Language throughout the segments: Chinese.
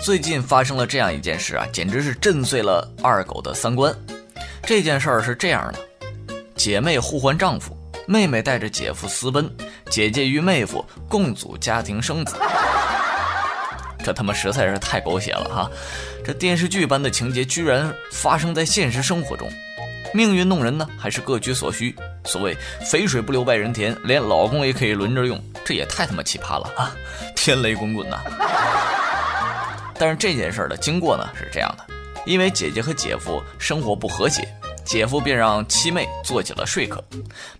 最近发生了这样一件事啊，简直是震碎了二狗的三观。这件事儿是这样的：姐妹互换丈夫，妹妹带着姐夫私奔，姐姐与妹夫共组家庭生子。这他妈实在是太狗血了哈！这电视剧般的情节居然发生在现实生活中，命运弄人呢，还是各取所需？所谓肥水不流外人田，连老公也可以轮着用，这也太他妈奇葩了啊！天雷滚滚呐！但是这件事的经过呢是这样的：因为姐姐和姐夫生活不和谐，姐夫便让七妹做起了说客。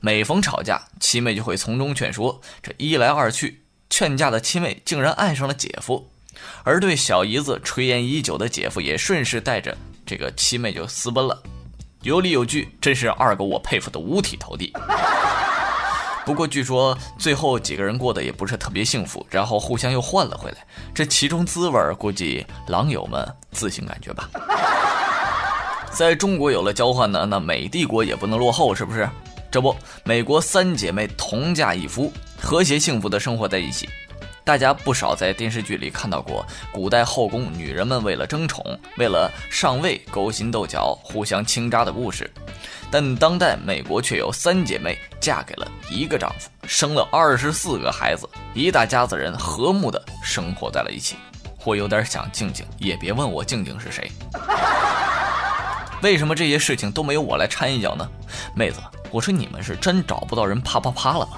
每逢吵架，七妹就会从中劝说。这一来二去，劝架的七妹竟然爱上了姐夫。而对小姨子垂涎已久的姐夫也顺势带着这个七妹就私奔了，有理有据，真是二狗我佩服的五体投地。不过据说最后几个人过得也不是特别幸福，然后互相又换了回来，这其中滋味估计狼友们自行感觉吧。在中国有了交换呢，那美帝国也不能落后，是不是？这不，美国三姐妹同嫁一夫，和谐幸福的生活在一起。大家不少在电视剧里看到过古代后宫女人们为了争宠、为了上位勾心斗角、互相倾轧的故事，但当代美国却有三姐妹嫁给了一个丈夫，生了二十四个孩子，一大家子人和睦的生活在了一起。我有点想静静，也别问我静静是谁。为什么这些事情都没有我来掺一脚呢？妹子，我说你们是真找不到人啪啪啪了吗？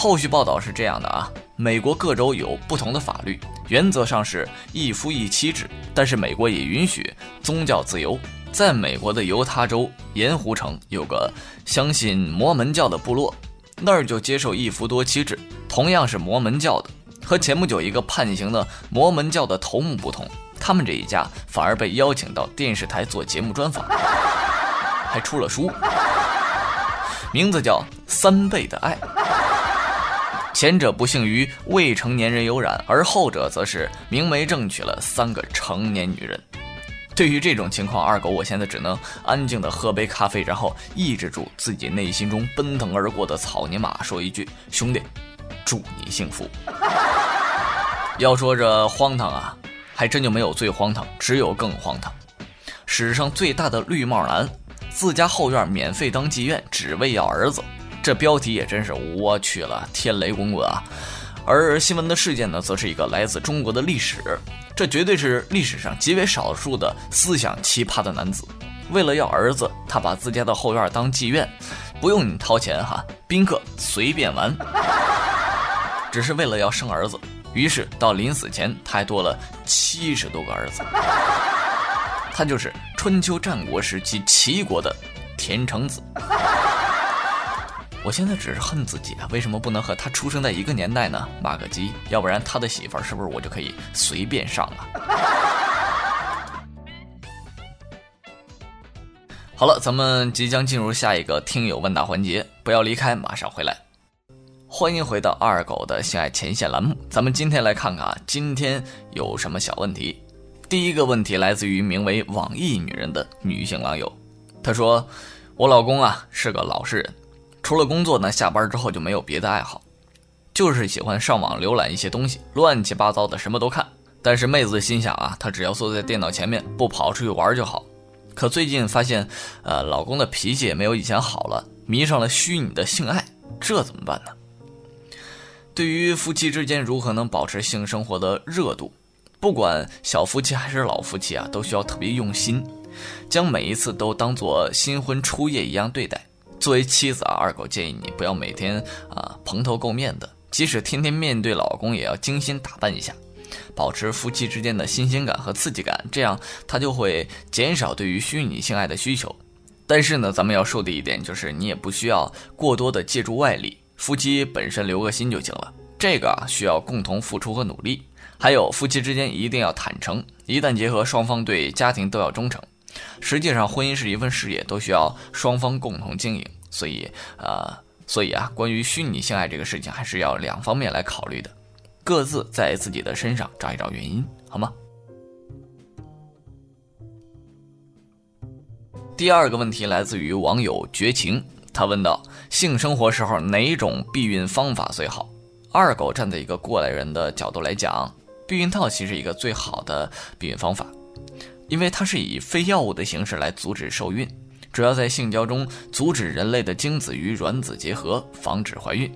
后续报道是这样的啊，美国各州有不同的法律，原则上是一夫一妻制，但是美国也允许宗教自由。在美国的犹他州盐湖城有个相信摩门教的部落，那儿就接受一夫多妻制，同样是摩门教的。和前不久一个判刑的摩门教的头目不同，他们这一家反而被邀请到电视台做节目专访，还出了书，名字叫《三倍的爱》。前者不幸于未成年人有染，而后者则是明媒正娶了三个成年女人。对于这种情况，二狗我现在只能安静的喝杯咖啡，然后抑制住自己内心中奔腾而过的草泥马，说一句：“兄弟，祝你幸福。”要说这荒唐啊，还真就没有最荒唐，只有更荒唐。史上最大的绿帽男，自家后院免费当妓院，只为要儿子。这标题也真是我去了，天雷滚滚啊！而新闻的事件呢，则是一个来自中国的历史，这绝对是历史上极为少数的思想奇葩的男子。为了要儿子，他把自家的后院当妓院，不用你掏钱哈，宾客随便玩。只是为了要生儿子，于是到临死前，他还多了七十多个儿子。他就是春秋战国时期齐国的田成子。我现在只是恨自己啊，为什么不能和他出生在一个年代呢？骂个鸡，要不然他的媳妇儿是不是我就可以随便上了？好了，咱们即将进入下一个听友问答环节，不要离开，马上回来。欢迎回到二狗的性爱前线栏目，咱们今天来看看啊，今天有什么小问题？第一个问题来自于名为网易女人的女性网友，她说：“我老公啊是个老实人。”除了工作呢，下班之后就没有别的爱好，就是喜欢上网浏览一些东西，乱七八糟的什么都看。但是妹子心想啊，她只要坐在电脑前面，不跑出去玩就好。可最近发现，呃，老公的脾气也没有以前好了，迷上了虚拟的性爱，这怎么办呢？对于夫妻之间如何能保持性生活的热度，不管小夫妻还是老夫妻啊，都需要特别用心，将每一次都当做新婚初夜一样对待。作为妻子啊，二狗建议你不要每天啊蓬头垢面的，即使天天面对老公，也要精心打扮一下，保持夫妻之间的新鲜感和刺激感，这样他就会减少对于虚拟性爱的需求。但是呢，咱们要说的一点就是，你也不需要过多的借助外力，夫妻本身留个心就行了。这个，需要共同付出和努力。还有，夫妻之间一定要坦诚，一旦结合，双方对家庭都要忠诚。实际上，婚姻是一份事业，都需要双方共同经营。所以，呃，所以啊，关于虚拟性爱这个事情，还是要两方面来考虑的，各自在自己的身上找一找原因，好吗？第二个问题来自于网友绝情，他问道：性生活时候哪种避孕方法最好？二狗站在一个过来人的角度来讲，避孕套其实一个最好的避孕方法，因为它是以非药物的形式来阻止受孕，主要在性交中阻止人类的精子与卵子结合，防止怀孕。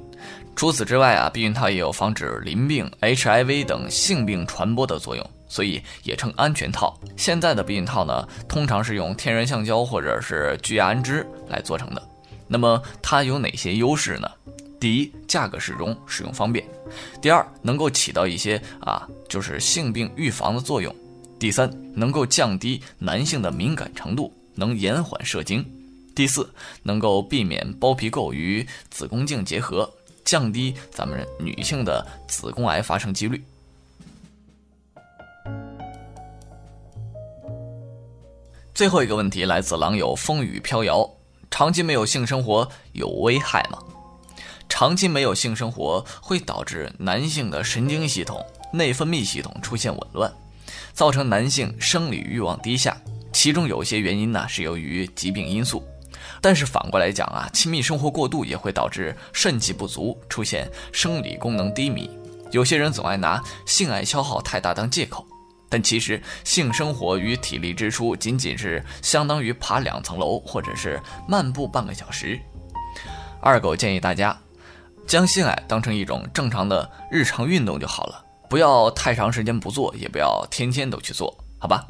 除此之外啊，避孕套也有防止淋病、HIV 等性病传播的作用，所以也称安全套。现在的避孕套呢，通常是用天然橡胶或者是聚氨酯来做成的。那么它有哪些优势呢？第一，价格适中，使用方便；第二，能够起到一些啊，就是性病预防的作用；第三，能够降低男性的敏感程度，能延缓射精；第四，能够避免包皮垢与子宫颈结合。降低咱们女性的子宫癌发生几率。最后一个问题来自狼友风雨飘摇：长期没有性生活有危害吗？长期没有性生活会导致男性的神经系统、内分泌系统出现紊乱，造成男性生理欲望低下。其中有些原因呢是由于疾病因素。但是反过来讲啊，亲密生活过度也会导致肾气不足，出现生理功能低迷。有些人总爱拿性爱消耗太大当借口，但其实性生活与体力支出仅仅是相当于爬两层楼或者是漫步半个小时。二狗建议大家将性爱当成一种正常的日常运动就好了，不要太长时间不做，也不要天天都去做，好吧？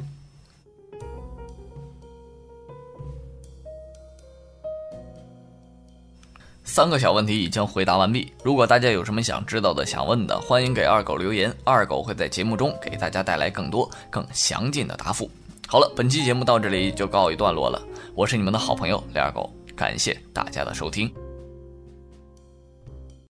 三个小问题已经回答完毕。如果大家有什么想知道的、想问的，欢迎给二狗留言，二狗会在节目中给大家带来更多、更详尽的答复。好了，本期节目到这里就告一段落了。我是你们的好朋友李二狗，感谢大家的收听。